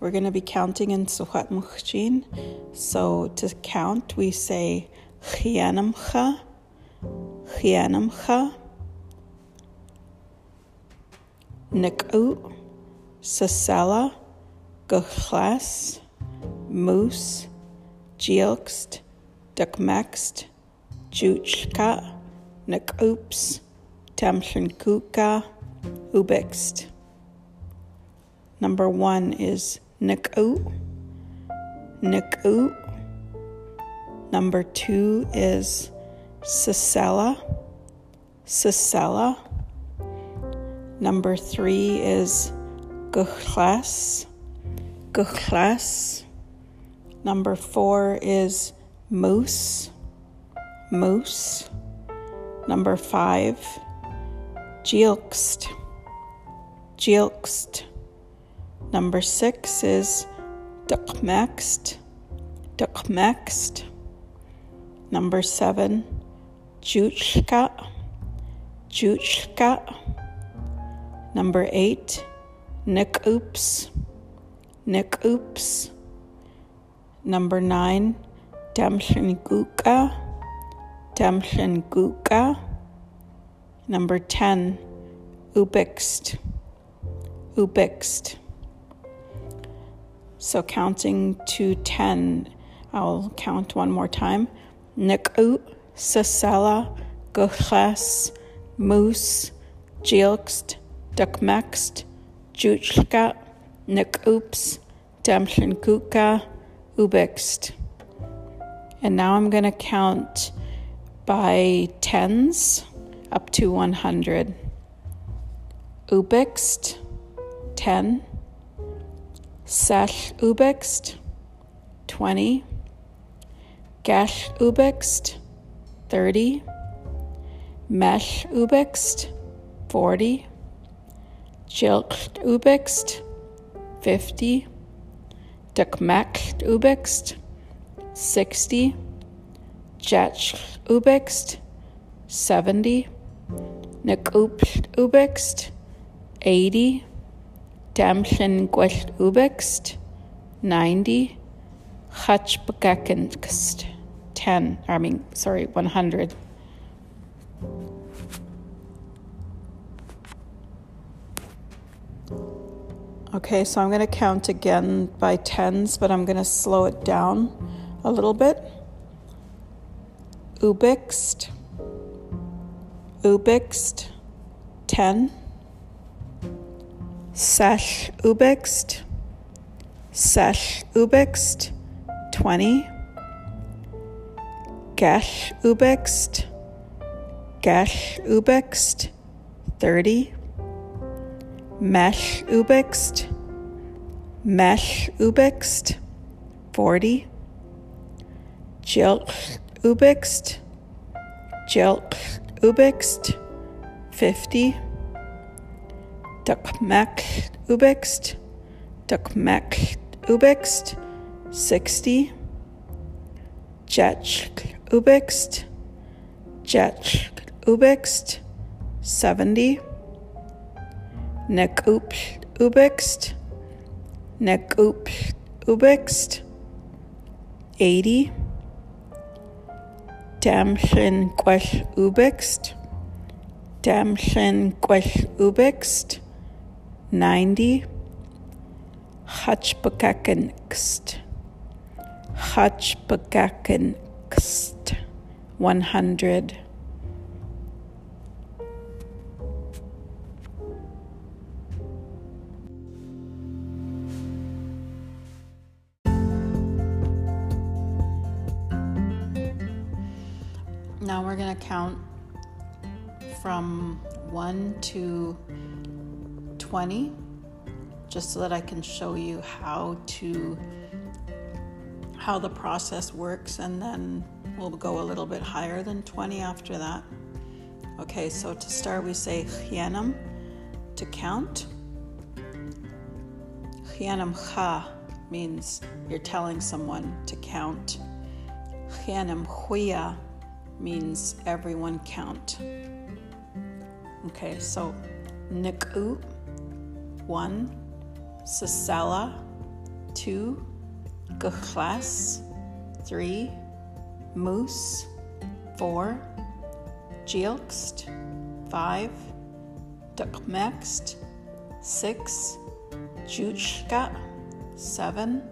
We're going to be counting in Secwépemctsin. So to count, we say Chianamcha, Chianamcha, Nik'u, Sasela, Guchlas, Moose, Jilkst, Dukmext, Juchka, Nik'oops, Tamshinkuka, Ubixt. Number one is Nik'u, Nik'u. Number two is Sisela, Sisela. Number three is Guchlas, Guchlas. Number four is Moose, Moose. Number five, Jilkst, Jilkst. Number six is Dukmext, Dukmext. Number seven, Juchka, Juchka. Number eight, Nick Oops, Nick Oops. Number nine, Damshinguka, Damshinguka. Number ten, Ubixt, Ubixt. So counting to 10, I'll count one more time. Nik'u, Sasela, Guchles, Moose, Jilkst, Dukmext, Juchka, Nik'oops, Demshinkuka, Ubixt. And now I'm going to count by tens up to 100. Ubixt, 10. Sesh Ubixt, 20. Gesh Ubixt, 30. Mesh Ubixt, 40. Jilkt Ubixt, 50. Dukmecht Ubixt, 60. Jetch Ubixt, 70. Nekupt Ubixt, 80. Damshin Gwest Ubixt, 90. Hachbagakinkst, 10. I mean, sorry, 100. Okay, so I'm going to count again by tens, but I'm going to slow it down a little bit. Ubixt, Ubixt, 10. Sesh Ubixt, Sesh Ubixt, 20. Gesh Ubixt, Gesh Ubixt, 30. Mesh Ubixt, Mesh Ubixt, 40. Jilk Ubixt, Jilk Ubixt, 50. Dukmek Ubixt, Dukmek Ubixt, 60. Jetch Ubixt, Jetch Ubixt, 70. Nekup Ubixt, Nekup Ubixt, 80. Damshin Quesh Ubixt, Damshin Quesh Ubixt, 90. Hachbagakinkst, Hachbagakinkst, 100. Now we're going to count from 1 to 20 just so that I can show you how to how the process works and then we'll go a little bit higher than 20 after that. Okay, so to start we say chianam to count. Chianam cha means you're telling someone to count. Chianam huya means everyone count. Okay, so nik'u, one, Sasela, 2, Gachlas, 3, Moose, 4, Jilkst, 5, Dukmext, 6, Juchka, 7,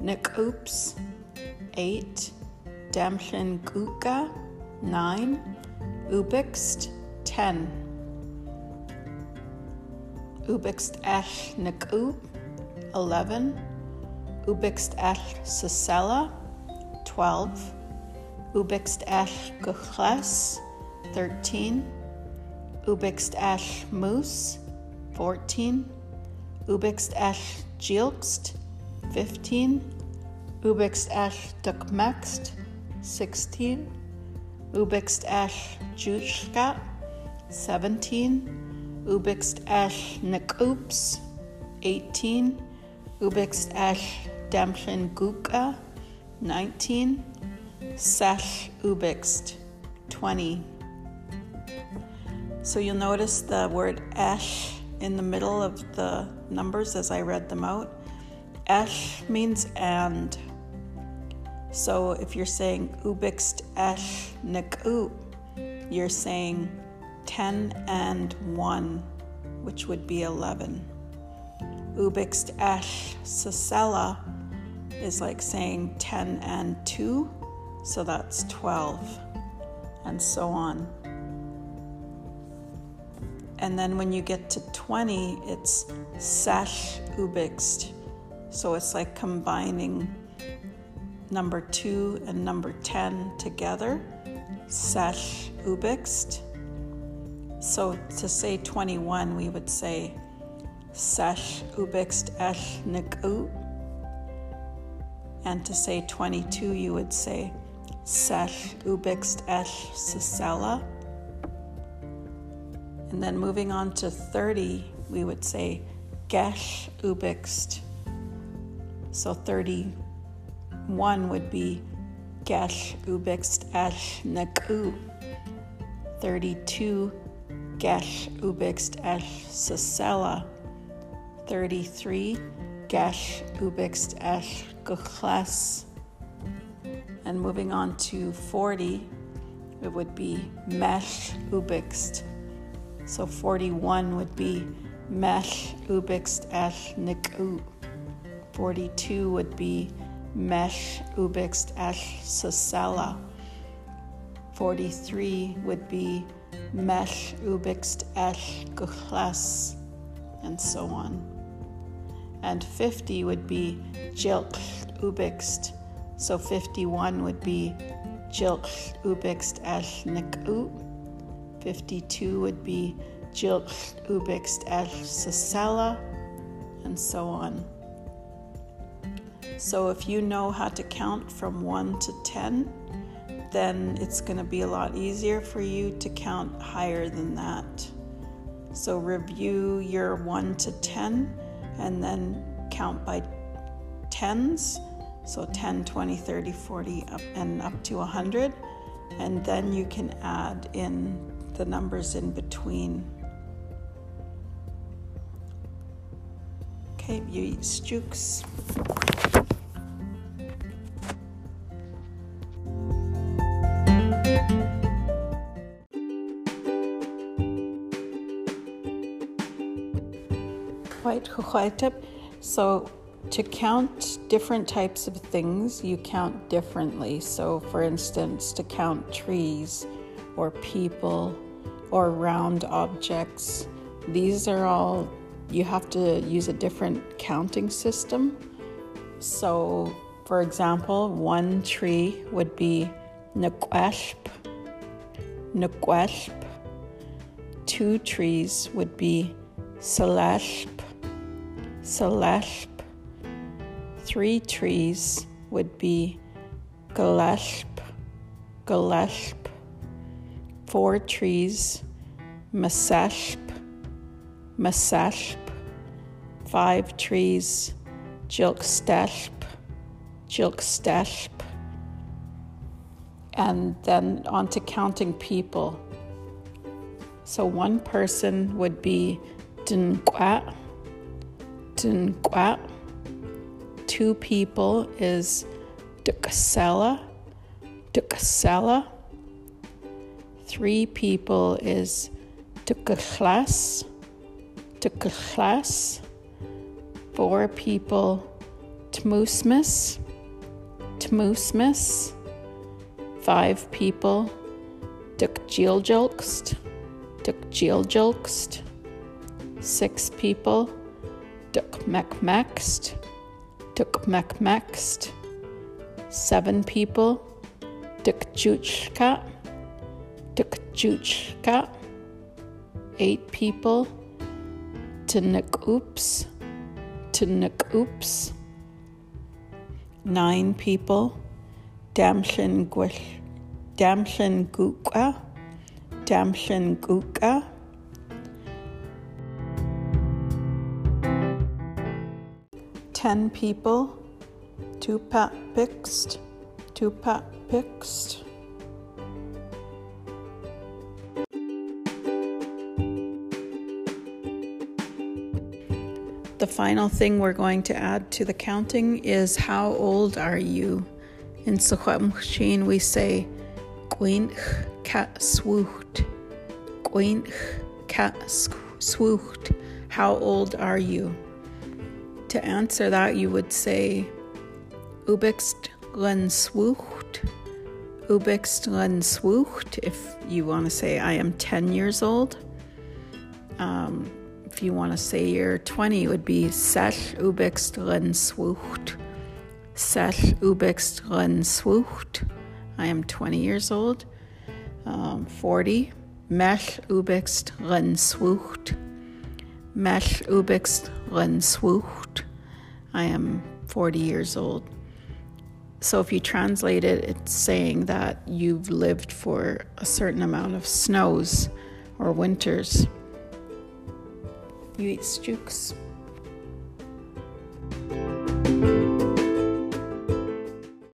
Nikoops, 8, Damshin Guka, 9, Ubixt, 10. Ubixt Ash Niku, 11. Ubixt Ash Sasela, 12. Ubixt Ash Guchles, 13. Ubixt Ash Moose, 14. Ubixt Ash Jilkst, 15. Ubixt Ash Dukmext, 16. Ubixt Ash Juchka, 17. Ubixt Ash Nikoops, 18. Ubixt Ash Damshin Guka, 19. Sesh Ubixt, 20. So you'll notice the word Ash in the middle of the numbers as I read them out. Ash means and. So if you're saying Ubixt Ash Niku, you're saying 10 and 1, which would be 11. Ubixt Ash Sasela is like saying 10 and 2, so that's 12, and so on. And then when you get to 20, it's Sash Ubixt. So it's like combining number 2 and number 10 together. Sash Ubixt. So to say 21, we would say Sesh Ubixt Esh Niku. And to say 22, you would say Sesh Ubixt Esh Sasela. And then moving on to 30, we would say Gesh Ubixt. So 31 would be Gesh Ubixt Esh Naku. 32 Gesh Ubixt Esh Sasela. 33 Gesh Ubixt Esh Guchles. And moving on to 40, it would be Mesh Ubixt. So 41 would be Mesh Ubixt Esh Niku. 42 would be Mesh Ubixt Esh Sasela. 43 would be Mesh Ubixt Esh Guchles, and so on. And 50 would be Jilk Ubixt. So 51 would be Jilk Ubixt Esh Niku. 52 would be Jilk Ubixt Esh Sasela, and so on. So if you know how to count from 1 to 10, then it's going to be a lot easier for you to count higher than that. So review your 1 to 10 and then count by tens. So 10, 20, 30, 40, up and up to 100. And then you can add in the numbers in between. Okay, you eat stooks. So to count different types of things, you count differently. So, for instance, to count trees or people or round objects, these are all, you have to use a different counting system. So, for example, one tree would be Nequeshp, Nequeshp. Two trees would be Celeshp, Celeshp three trees would be Galeshp, Galeshp, four trees, Maseshp, Maseshp, five trees, Jilksteshp, Jilksteshp, and then on to counting people. So one person would be Dunquat, Two people is Ducasella. Ducasella. Three people is Ducachlas. Ducachlas. Four people Tmusmus. Tmusmus. Five people Dukjiljulkst. Dukjiljulkst. Six people Dukmekmekst. Dukmekmekst. Seven people Dukjuchka. Dukjuchka. Eight people Tnukups. Tnukups. Nine people Damshin Gwish. Damshin Guka. Damshin Guka. Ten people, Tupac Pixt, Tupac Pixt. The final thing we're going to add to the counting is how old are you? In Secwépemctsin, we say Gwynch cat swoot. Gwynch cat swoot. How old are you? To answer that, you would say Ubikst len swoot. Ubikst len swoot. If you want to say I am 10 years old. Um, if you want to say you're 20, it would be Sesh Ubikst len swoot. Sesh Ubikst len swoot. I am 20 years old. Um, 40. Mesh Ubikst len swoot. Mesh Ubikst len swoot. I am 40 years old. So if you translate it, it's saying that you've lived for a certain amount of snows or winters. You eat stooks.